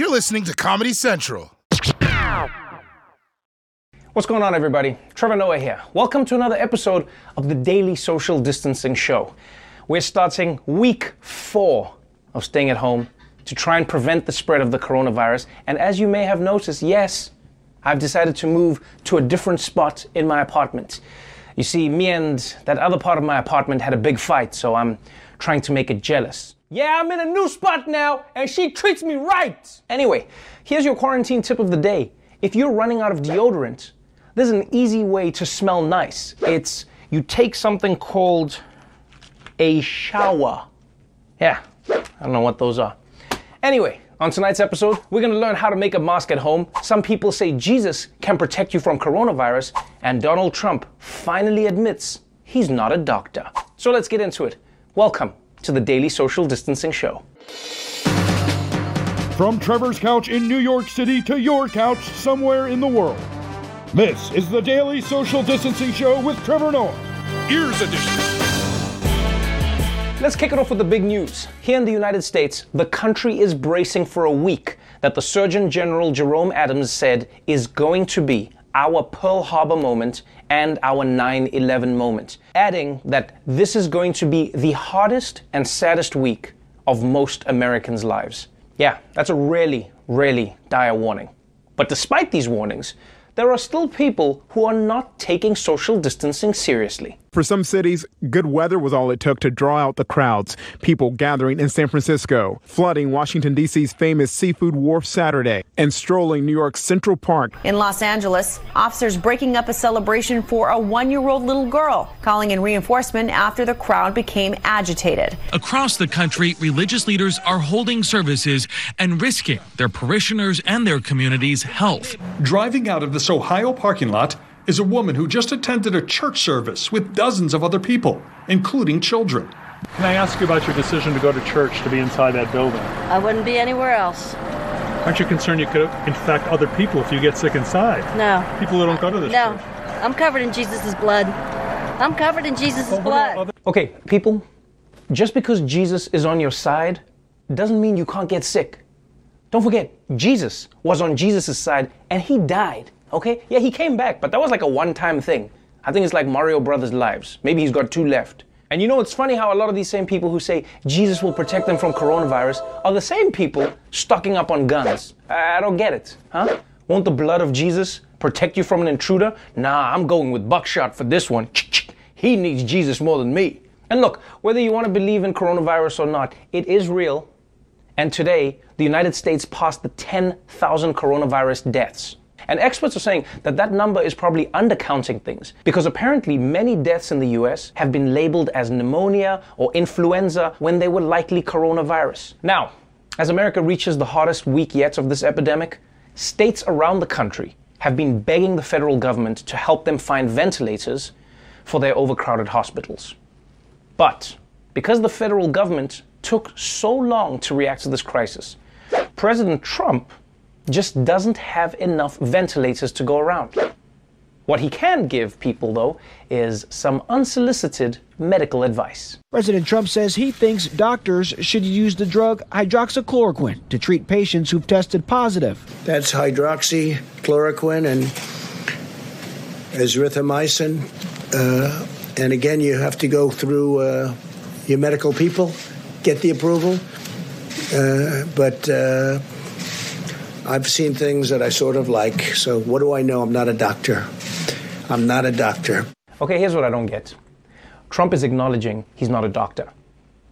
You're listening to Comedy Central. What's going on, everybody? Trevor Noah here. Welcome to another episode of the Daily Social Distancing Show. We're starting week four of staying at home to try and prevent the spread of the coronavirus. And as you may have noticed, yes, I've decided to move to a different spot in my apartment. You see, me and that other part of my apartment had a big fight, so I'm trying to make it jealous. Yeah, I'm in a new spot now, and she treats me right. Anyway, here's your quarantine tip of the day. If you're running out of deodorant, there's an easy way to smell nice. It's you take something called a shower. Yeah, I don't know what those are. Anyway, on tonight's episode, we're gonna learn how to make a mask at home. Some people say Jesus can protect you from coronavirus, and Donald Trump finally admits he's not a doctor. So let's get into it. Welcome to the Daily Social Distancing Show. From Trevor's couch in New York City to your couch somewhere in the world. This is the Daily Social Distancing Show with Trevor Noah. Ears Edition. Let's kick it off with the big news. Here in the United States, the country is bracing for a week that the Surgeon General Jerome Adams said is going to be our Pearl Harbor moment and our 9 11 moment, adding that this is going to be the hardest and saddest week of most Americans' lives. Yeah, that's a really, really dire warning. But despite these warnings, there are still people who are not taking social distancing seriously. For some cities, good weather was all it took to draw out the crowds. People gathering in San Francisco, flooding Washington, D.C.'s famous Seafood Wharf Saturday, and strolling New York's Central Park. In Los Angeles, officers breaking up a celebration for a one year old little girl, calling in reinforcement after the crowd became agitated. Across the country, religious leaders are holding services and risking their parishioners and their community's health. Driving out of this Ohio parking lot is a woman who just attended a church service with dozens of other people, including children. Can I ask you about your decision to go to church to be inside that building? I wouldn't be anywhere else. Aren't you concerned you could infect other people if you get sick inside? No. People who don't go to this No. church. I'm covered in Jesus' blood. I'm covered in Jesus' Well, blood. Okay, people, just because Jesus is on your side doesn't mean you can't get sick. Don't forget, Jesus was on Jesus' side and he died. Okay? Yeah, he came back, but that was like a one time thing. I think it's like Mario Brothers' lives. Maybe he's got two left. And you know, it's funny how a lot of these same people who say Jesus will protect them from coronavirus are the same people stocking up on guns. I don't get it, huh? Won't the blood of Jesus protect you from an intruder? Nah, I'm going with buckshot for this one. He needs Jesus more than me. And look, whether you want to believe in coronavirus or not, it is real. And today, the United States passed the 10,000 coronavirus deaths. And experts are saying that that number is probably undercounting things because apparently many deaths in the US have been labeled as pneumonia or influenza when they were likely coronavirus. Now, as America reaches the hottest week yet of this epidemic, states around the country have been begging the federal government to help them find ventilators for their overcrowded hospitals. But because the federal government took so long to react to this crisis, President Trump just doesn't have enough ventilators to go around. What he can give people, though, is some unsolicited medical advice. President Trump says he thinks doctors should use the drug hydroxychloroquine to treat patients who've tested positive. That's hydroxychloroquine and azithromycin. Uh, and again, you have to go through uh, your medical people, get the approval. Uh, but uh, I've seen things that I sort of like. So what do I know? I'm not a doctor. I'm not a doctor. Okay, here's what I don't get Trump is acknowledging he's not a doctor,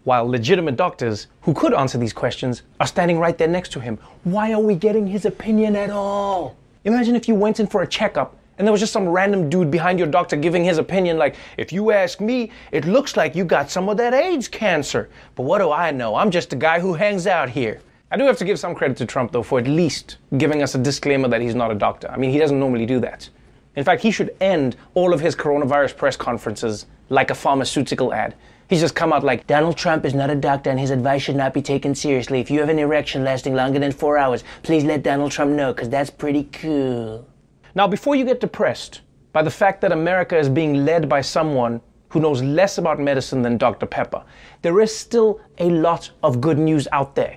while legitimate doctors who could answer these questions are standing right there next to him. Why are we getting his opinion at all? Imagine if you went in for a checkup and there was just some random dude behind your doctor giving his opinion, like, if you ask me, it looks like you got some of that AIDS cancer. But what do I know? I'm just a guy who hangs out here. I do have to give some credit to Trump, though, for at least giving us a disclaimer that he's not a doctor. I mean, he doesn't normally do that. In fact, he should end all of his coronavirus press conferences like a pharmaceutical ad. He's just come out like, Donald Trump is not a doctor and his advice should not be taken seriously. If you have an erection lasting longer than four hours, please let Donald Trump know, because that's pretty cool. Now, before you get depressed by the fact that America is being led by someone who knows less about medicine than Dr. Pepper, there is still a lot of good news out there.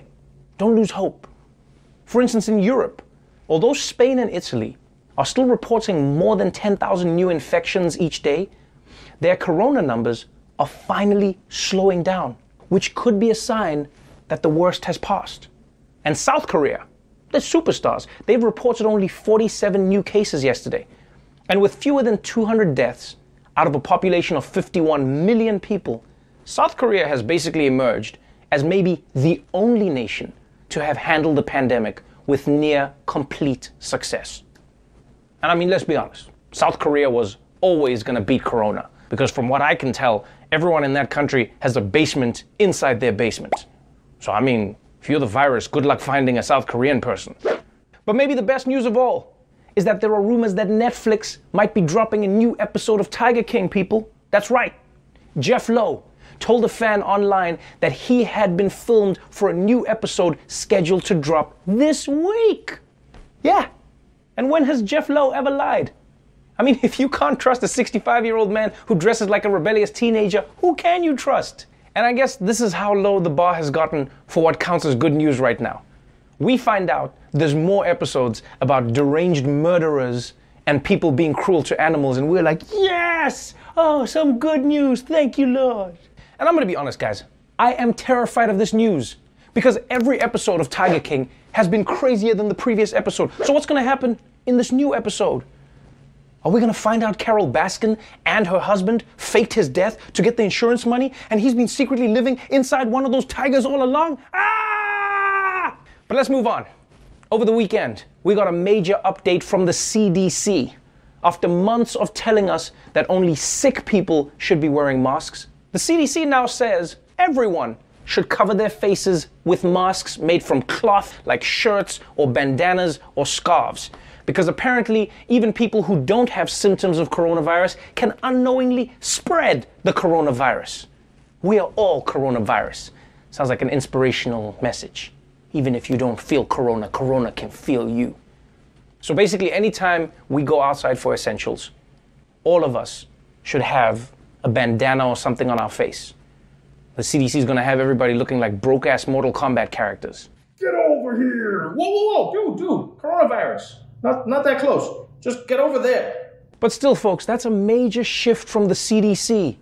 Don't lose hope. For instance, in Europe, although Spain and Italy are still reporting more than 10,000 new infections each day, their corona numbers are finally slowing down, which could be a sign that the worst has passed. And South Korea, the superstars, they've reported only 47 new cases yesterday. And with fewer than 200 deaths out of a population of 51 million people, South Korea has basically emerged as maybe the only nation to have handled the pandemic with near complete success. And I mean, let's be honest, South Korea was always going to beat Corona because, from what I can tell, everyone in that country has a basement inside their basement. So, I mean, if you're the virus, good luck finding a South Korean person. But maybe the best news of all is that there are rumors that Netflix might be dropping a new episode of Tiger King, people. That's right. Jeff Lowe told a fan online that he had been filmed for a new episode scheduled to drop this week. Yeah. And when has Jeff Lowe ever lied? I mean, if you can't trust a 65 year old man who dresses like a rebellious teenager, who can you trust? And I guess this is how low the bar has gotten for what counts as good news right now. We find out there's more episodes about deranged murderers and people being cruel to animals, and we're like, yes! Oh, some good news. Thank you, Lord. And I'm gonna be honest, guys. I am terrified of this news because every episode of Tiger King has been crazier than the previous episode. So, what's gonna happen in this new episode? Are we gonna find out Carole Baskin and her husband faked his death to get the insurance money and he's been secretly living inside one of those tigers all along? Ah! But let's move on. Over the weekend, we got a major update from the CDC. After months of telling us that only sick people should be wearing masks, the CDC now says everyone should cover their faces with masks made from cloth like shirts or bandanas or scarves. Because apparently, even people who don't have symptoms of coronavirus can unknowingly spread the coronavirus. We are all coronavirus. Sounds like an inspirational message. Even if you don't feel corona, corona can feel you. So basically, anytime we go outside for essentials, all of us should have a bandana or something on our face. The CDC is going to have everybody looking like broke ass Mortal Kombat characters. Get over here! Whoa, whoa, whoa, dude, dude, coronavirus. Not, not that close. Just get over there. But still, folks, that's a major shift from the CDC,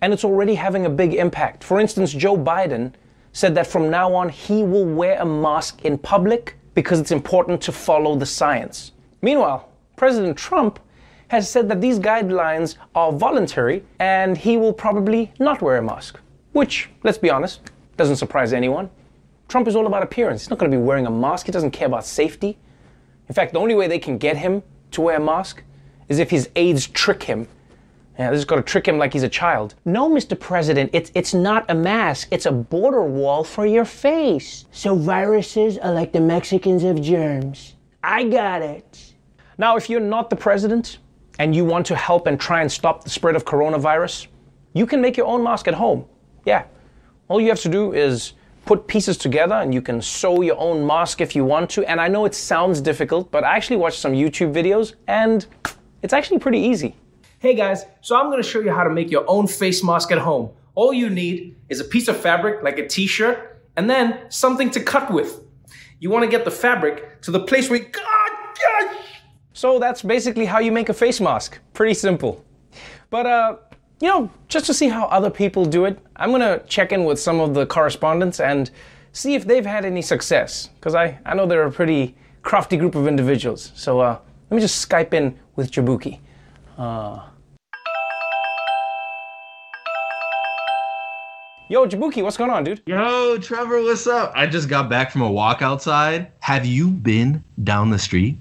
and it's already having a big impact. For instance, Joe Biden said that from now on he will wear a mask in public because it's important to follow the science. Meanwhile, President Trump has said that these guidelines are voluntary and he will probably not wear a mask. Which, let's be honest, doesn't surprise anyone. Trump is all about appearance. He's not going to be wearing a mask. He doesn't care about safety. In fact, the only way they can get him to wear a mask is if his aides trick him. Yeah, they just got to trick him like he's a child. No, Mr. President, it's, it's not a mask. It's a border wall for your face. So viruses are like the Mexicans of germs. I got it. Now, if you're not the president and you want to help and try and stop the spread of coronavirus, you can make your own mask at home. Yeah. All you have to do is put pieces together and you can sew your own mask if you want to. And I know it sounds difficult, but I actually watched some YouTube videos and it's actually pretty easy. Hey guys, so I'm gonna show you how to make your own face mask at home. All you need is a piece of fabric like a t-shirt and then something to cut with. You wanna get the fabric to the place where, God. So that's basically how you make a face mask. Pretty simple. But uh, you know, just to see how other people do it, I'm gonna check in with some of the correspondents and see if they've had any success. Because I, I know they're a pretty crafty group of individuals. So uh, let me just Skype in with Jaboukie. Uh... Yo, Jaboukie, what's going on, dude? Yo, Trevor, what's up? I just got back from a walk outside. Have you been down the street?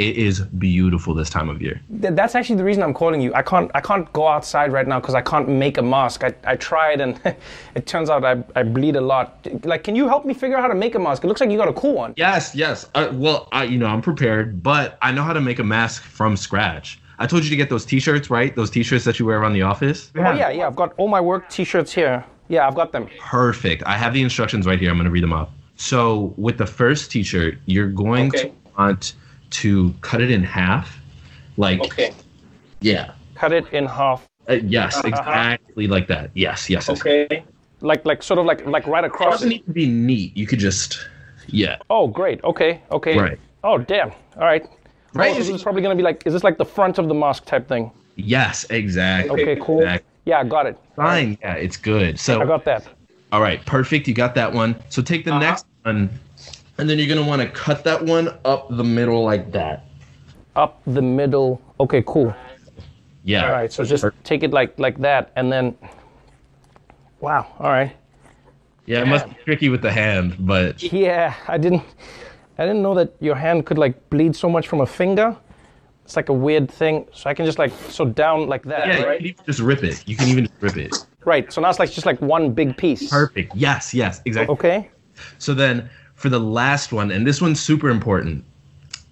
It is beautiful this time of year. Th- That's actually the reason I'm calling you. I can't I can't go outside right now because I can't make a mask. I, I tried and it turns out I, I bleed a lot. Like, can you help me figure out how to make a mask? It looks like you got a cool one. Yes, yes. Uh, well, I, you know, I'm prepared, but I know how to make a mask from scratch. I told you to get those T-shirts, right? Those T-shirts that you wear around the office. Oh yeah, yeah. I've got all my work T-shirts here. Yeah, I've got them. Perfect. I have the instructions right here. I'm going to read them off. So, with the first T-shirt, you're going Okay. to want to cut it in half, like Okay. yeah, Cut it in half. Uh, yes, Uh-huh. exactly like that. Yes, yes. yes. Okay. Like like sort of like like right It across. doesn't need to be neat. You could just, Yeah. Oh, great. Okay. Okay. Right. Oh, damn. All right. Right. Oh, this is probably gonna be like, is this like the front of the mask type thing? Yes, exactly. Okay, cool. Exactly. Yeah, I got it. Fine. Yeah, it's good. So I got that. All right, perfect. You got that one. So take the next one, and then you're gonna want to cut that one up the middle like that. Up the middle. Okay, cool. Yeah. All right. So just take it like like that, and then. Wow. All right. Yeah, it must be tricky with the hand, but Yeah, I didn't. I didn't know that your hand could like bleed so much from a finger. It's like a weird thing. So I can just like so down like that, yeah, you can even just rip it. You can even just rip it. Right. So now it's like just like one big piece. Perfect. Yes, yes, exactly. Okay. So then for the last one, and this one's super important.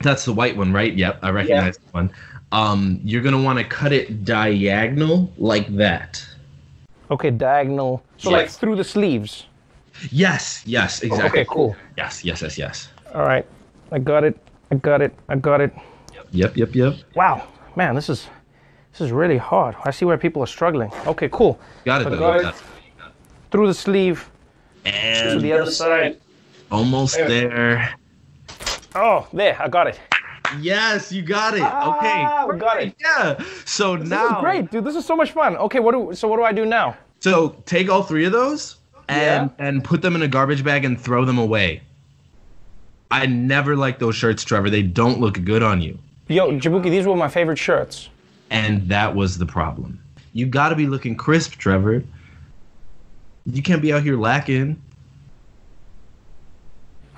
That's the white one, right? Yep, I recognize that one. Um, you're gonna want to cut it diagonal like that. Okay, diagonal. So like through the sleeves. Yes, yes, exactly. Okay, cool. Yes, yes, yes, yes. All right. I got it. I got it. I got it. Yep, yep, yep. Yep. Wow, man, this is this is really hard. I see where people are struggling. Okay, cool. Got it got got it it. through the sleeve And to the other side. Almost there. Oh, there, I got it. Yes, you got it. Ah, okay. we got it. Yeah. So This now is great, dude. This is so much fun. Okay, what do so what do I do now? So take all three of those and and put them in a garbage bag and throw them away. I never like those shirts, Trevor. They don't look good on you. Yo, Jaboukie, these were my favorite shirts. And that was the problem. You got to be looking crisp, Trevor. You can't be out here lacking.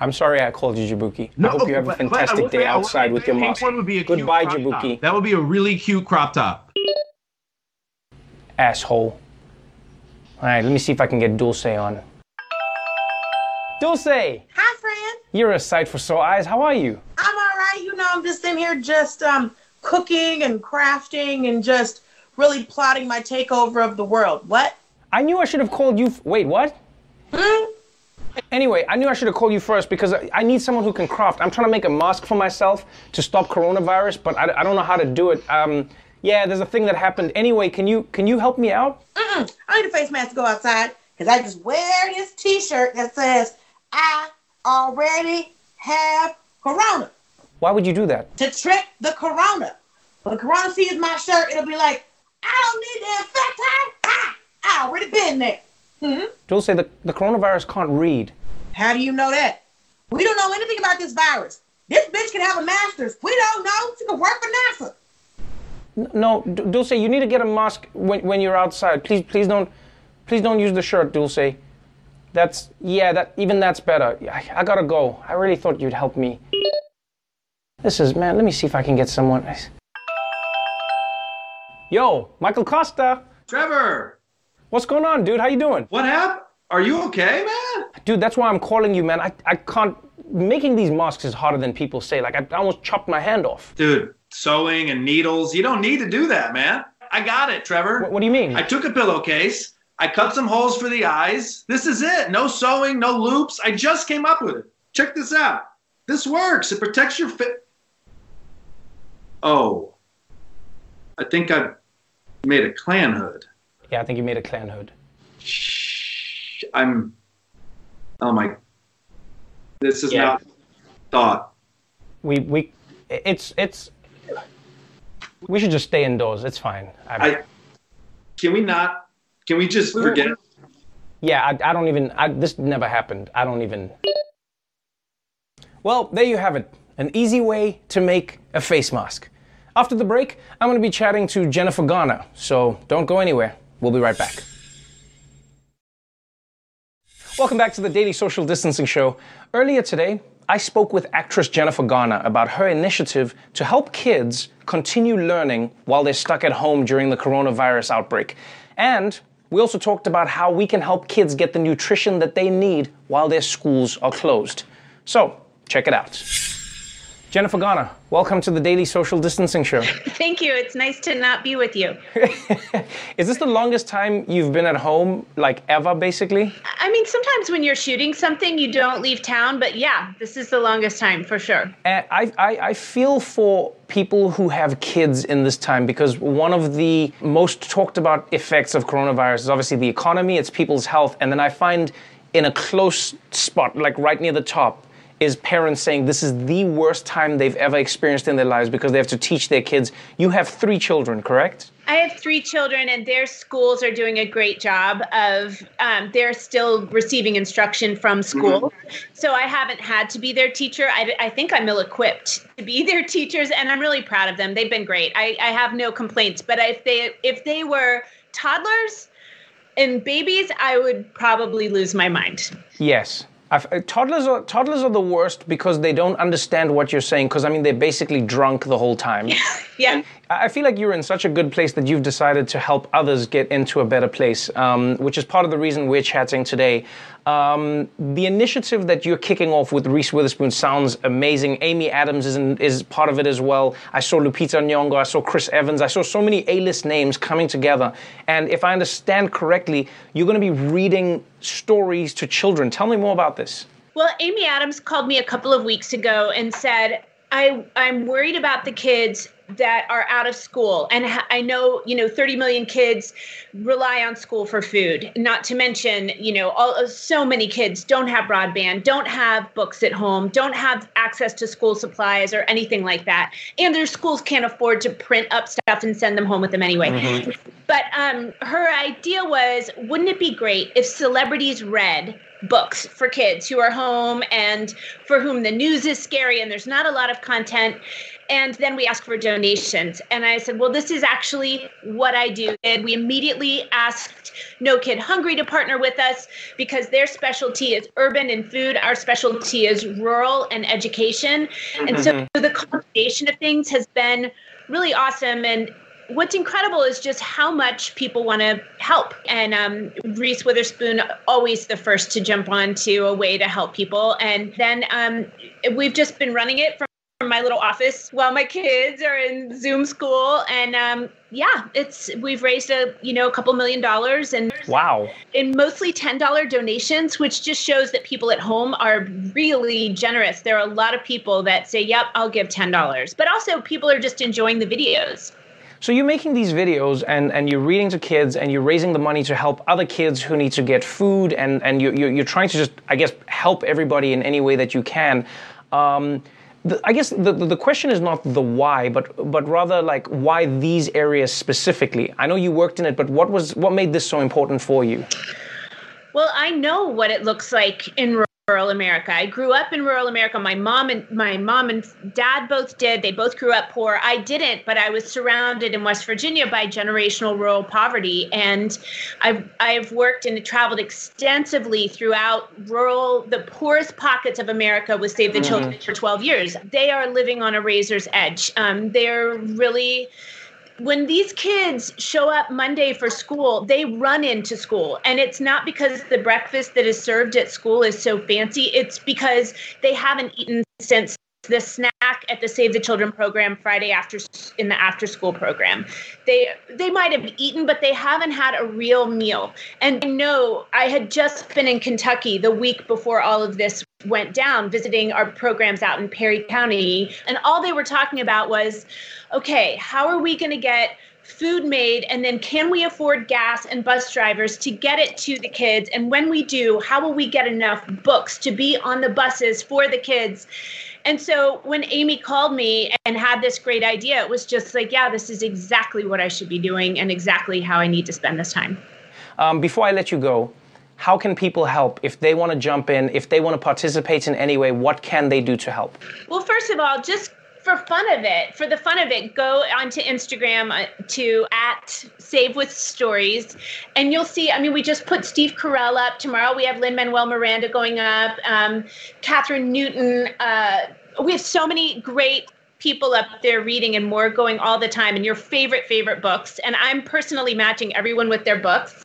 I'm sorry I called you Jaboukie. No, I hope you have a but- but I fantastic day say- outside with your mom. pink one would be a cute Goodbye, crop top. Jaboukie. That would be a really cute crop top. Asshole. All right, let me see if I can get Dulce on. Dulce, Hi, friend. you're a sight for sore eyes. How are you? I'm all right. You know, I'm just in here just um cooking and crafting and just really plotting my takeover of the world. What? I knew I should have called you. F- Wait, what? Hmm? Anyway, I knew I should have called you first because I I need someone who can craft. I'm trying to make a mask for myself to stop coronavirus, but I, I don't know how to do it. Um, yeah, there's a thing that happened. Anyway, can you can you help me out? Mm-mm. I need a face mask to go outside because I just wear this T-shirt that says I already have corona Why would you do that? to trick the corona. When corona sees my shirt, it'll be like, I don't need to infect. Ah, I already been there. Hmm? Dulce, the, the coronavirus can't read. How do you know that? We don't know anything about this virus. This bitch can have a master's. We don't know. She can work for NASA. No, D- Dulce, you need to get a mask when, when you're outside. Please, please don't, please don't use the shirt, Dulce. That's yeah, that even that's better. I, I gotta go. I really thought you'd help me. This is man. Let me see if I can get someone. Yo, Michael Kosta. Trevor. What's going on, dude? How you doing? What happened? Are you okay, man? Dude, that's why I'm calling you, man. I, I can't. Making these masks is harder than people say. Like I, I almost chopped my hand off. Dude, sewing and needles, you don't need to do that, man. I got it, Trevor. What, what do you mean? I took a pillowcase. I cut some holes for the eyes. This is it. No sewing, no loops. I just came up with it. Check this out. This works. It protects your fit. Oh. I think I made a Klan hood. Yeah, I think you made a Klan hood. I'm. Oh my. This is Yeah. not thought. We we, it's it's. We should just stay indoors. It's fine. I, I. Can we not? Can we just forget? Yeah, I, I don't even. I, this never happened. I don't even. Well, there you have it. An easy way to make a face mask. After the break, I'm going to be chatting to Jennifer Garner, so don't go anywhere. We'll be right back. Welcome back to the Daily Social Distancing Show. Earlier today, I spoke with actress Jennifer Garner about her initiative to help kids continue learning while they're stuck at home during the coronavirus outbreak. And we also talked about how we can help kids get the nutrition that they need while their schools are closed. So, check it out. Jennifer Garner, welcome to the Daily Social Distancing Show. Thank you. It's nice to not be with you. Is this the longest time you've been at home, like ever, basically? I mean, sometimes when you're shooting something, you don't leave town, but yeah, this is the longest time for sure. And I, I, I feel for people who have kids in this time because one of the most talked about effects of coronavirus is obviously the economy, it's people's health, and then I find in a close spot, like right near the top, is parents saying this is the worst time they've ever experienced in their lives because they have to teach their kids. You have three children, correct? I have three children, and their schools are doing a great job of. Um, they're still receiving instruction from school, mm-hmm. so I haven't had to be their teacher. I, I think I'm ill-equipped to be their teachers, and I'm really proud of them. They've been great. I, I have no complaints. But if they if they were toddlers and babies, I would probably lose my mind. Yes. I've, uh, toddlers are toddlers are the worst because they don't understand what you're saying. Because I mean, they're basically drunk the whole time. yeah. I feel like you're in such a good place that you've decided to help others get into a better place, um, which is part of the reason we're chatting today. Um, the initiative that you're kicking off with Reese Witherspoon sounds amazing. Amy Adams is, in, is part of it as well. I saw Lupita Nyong'o, I saw Chris Evans, I saw so many A-list names coming together. And if I understand correctly, you're going to be reading stories to children. Tell me more about this. Well, Amy Adams called me a couple of weeks ago and said, I, I'm worried about the kids that are out of school. And i know you know 30 million kids rely on school for food not to mention you know all, uh, so many kids don't have broadband don't have books at home don't have access to school supplies or anything like that. And their schools can't afford to print up stuff and send them home with them anyway. Mm-hmm. but um, her idea was wouldn't it be great if celebrities read books for kids who are home and for whom the news is scary and there's not a lot of content and then we ask for donations. And I said, well, this is actually what I do. And we immediately asked No Kid Hungry to partner with us because their specialty is urban and food. Our specialty is rural and education. Mm-hmm. And so mm-hmm. the combination of things has been really awesome. And what's incredible is just how much people want to help. And um, Reese Witherspoon, always the first to jump on to a way to help people. And then um, we've just been running it from my little office while my kids are in Zoom school. And um, yeah, it's we've raised a you know a couple million dollars and wow, in mostly ten dollar donations, which just shows that people at home are really generous. There are a lot of people that say, "Yep, I'll give ten dollars," but also people are just enjoying the videos. So you're making these videos and, and you're reading to kids and you're raising the money to help other kids who need to get food and, and you're, you're, trying to just, I guess, help everybody in any way that you can. Um, the, I guess the, the question is not the why, but but rather like why these areas specifically. I know you worked in it, but what was what made this so important for you? Well, I know what it looks like in rural America. I grew up in rural America. My mom and my mom and dad both did. They both grew up poor. I didn't, but I was surrounded in West Virginia by generational rural poverty, and I've I've worked and traveled extensively throughout rural, the poorest pockets of America with Save the mm-hmm. Children for 12 years. They are living on a razor's edge. Um, they're really when these kids show up Monday for school, they run into school. And it's not because the breakfast that is served at school is so fancy, it's because they haven't eaten since the snack at the Save the Children program Friday after in the after school program. They they might have eaten, but they haven't had a real meal. And I know I had just been in Kentucky the week before all of this went down, visiting our programs out in Perry County, and all they were talking about was, okay, how are we going to get food made? And then can we afford gas and bus drivers to get it to the kids? And when we do how will we get enough books to be on the buses for the kids? And so when Amy called me and had this great idea, it was just like, yeah, this is exactly what I should be doing and exactly how I need to spend this time. Um, before I let you go, how can people help if they want to jump in, if they want to participate in any way? What can they do to help? Well, first of all, just for fun of it, for the fun of it, go onto Instagram uh, to at Save with Stories, and you'll see. I mean, we just put Steve Carell up tomorrow. We have Lin Manuel Miranda going up, um, Kathryn Newton. Uh, we have so many great people up there reading and more going all the time, and your favorite favorite books. And I'm personally matching everyone with their books.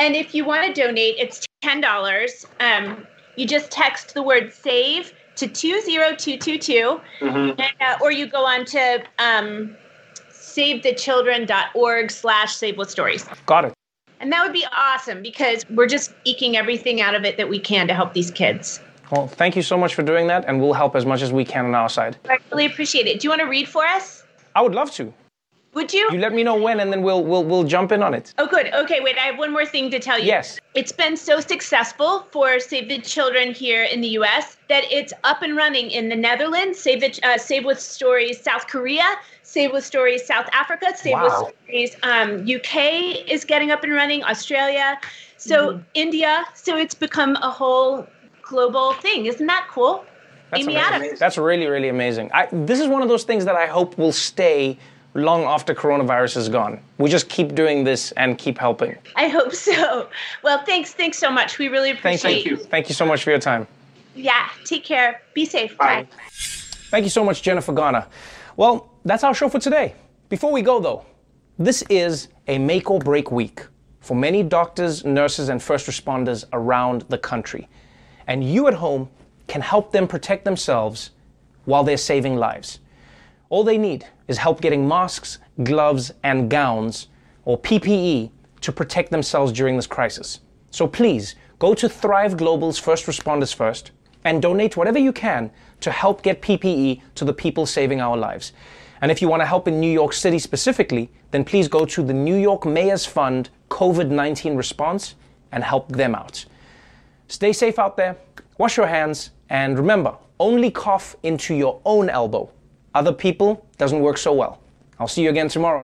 And if you want to donate, it's ten dollars. Um, you just text the word "save." to 20222, mm-hmm. and, uh, or you go on to um, savethechildren.org slash save with stories. Got it. And that would be awesome because we're just eking everything out of it that we can to help these kids. Well, thank you so much for doing that, and we'll help as much as we can on our side. I really appreciate it. Do you want to read for us? I would love to. Would you? You let me know when, and then we'll we'll we'll jump in on it. Oh, good. Okay, wait. I have one more thing to tell you. Yes. It's been so successful for Save the Children here in the U.S. that it's up and running in the Netherlands. Save the uh, Save with Stories South Korea. Save with Stories South Africa. Save Wow. with Stories um, UK is getting up and running. Australia. So India. So it's become a whole global thing. Isn't that cool? That's Amy amazing. Adams. That's really really amazing. I, this is one of those things that I hope will stay long after coronavirus is gone. We just keep doing this and keep helping. I hope so. Well, thanks. Thanks so much. We really appreciate Thank appreciate you. Thank you so much for your time. Yeah. Take care. Be safe. Bye. Thank you so much, Jennifer Garner. Well, that's our show for today. Before we go, though, this is a make or break week for many doctors, nurses, and first responders around the country. And you at home can help them protect themselves while they're saving lives. All they need is help getting masks, gloves, and gowns, or PPE, to protect themselves during this crisis. So please go to Thrive Global's First Responders First and donate whatever you can to help get PPE to the people saving our lives. And if you want to help in New York City specifically, then please go to the New York Mayor's Fund COVID 19 response and help them out. Stay safe out there, wash your hands, and remember only cough into your own elbow. Other people doesn't work so well. I'll see you again tomorrow.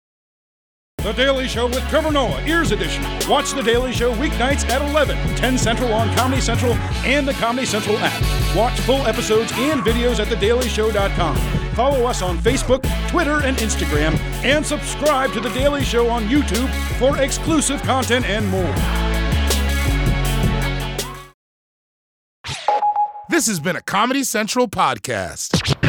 The Daily Show with Trevor Noah, Ears Edition. Watch The Daily Show weeknights at 11, 10 Central on Comedy Central and the Comedy Central app. Watch full episodes and videos at thedailyshow.com. Follow us on Facebook, Twitter, and Instagram, and subscribe to The Daily Show on YouTube for exclusive content and more. This has been a Comedy Central podcast.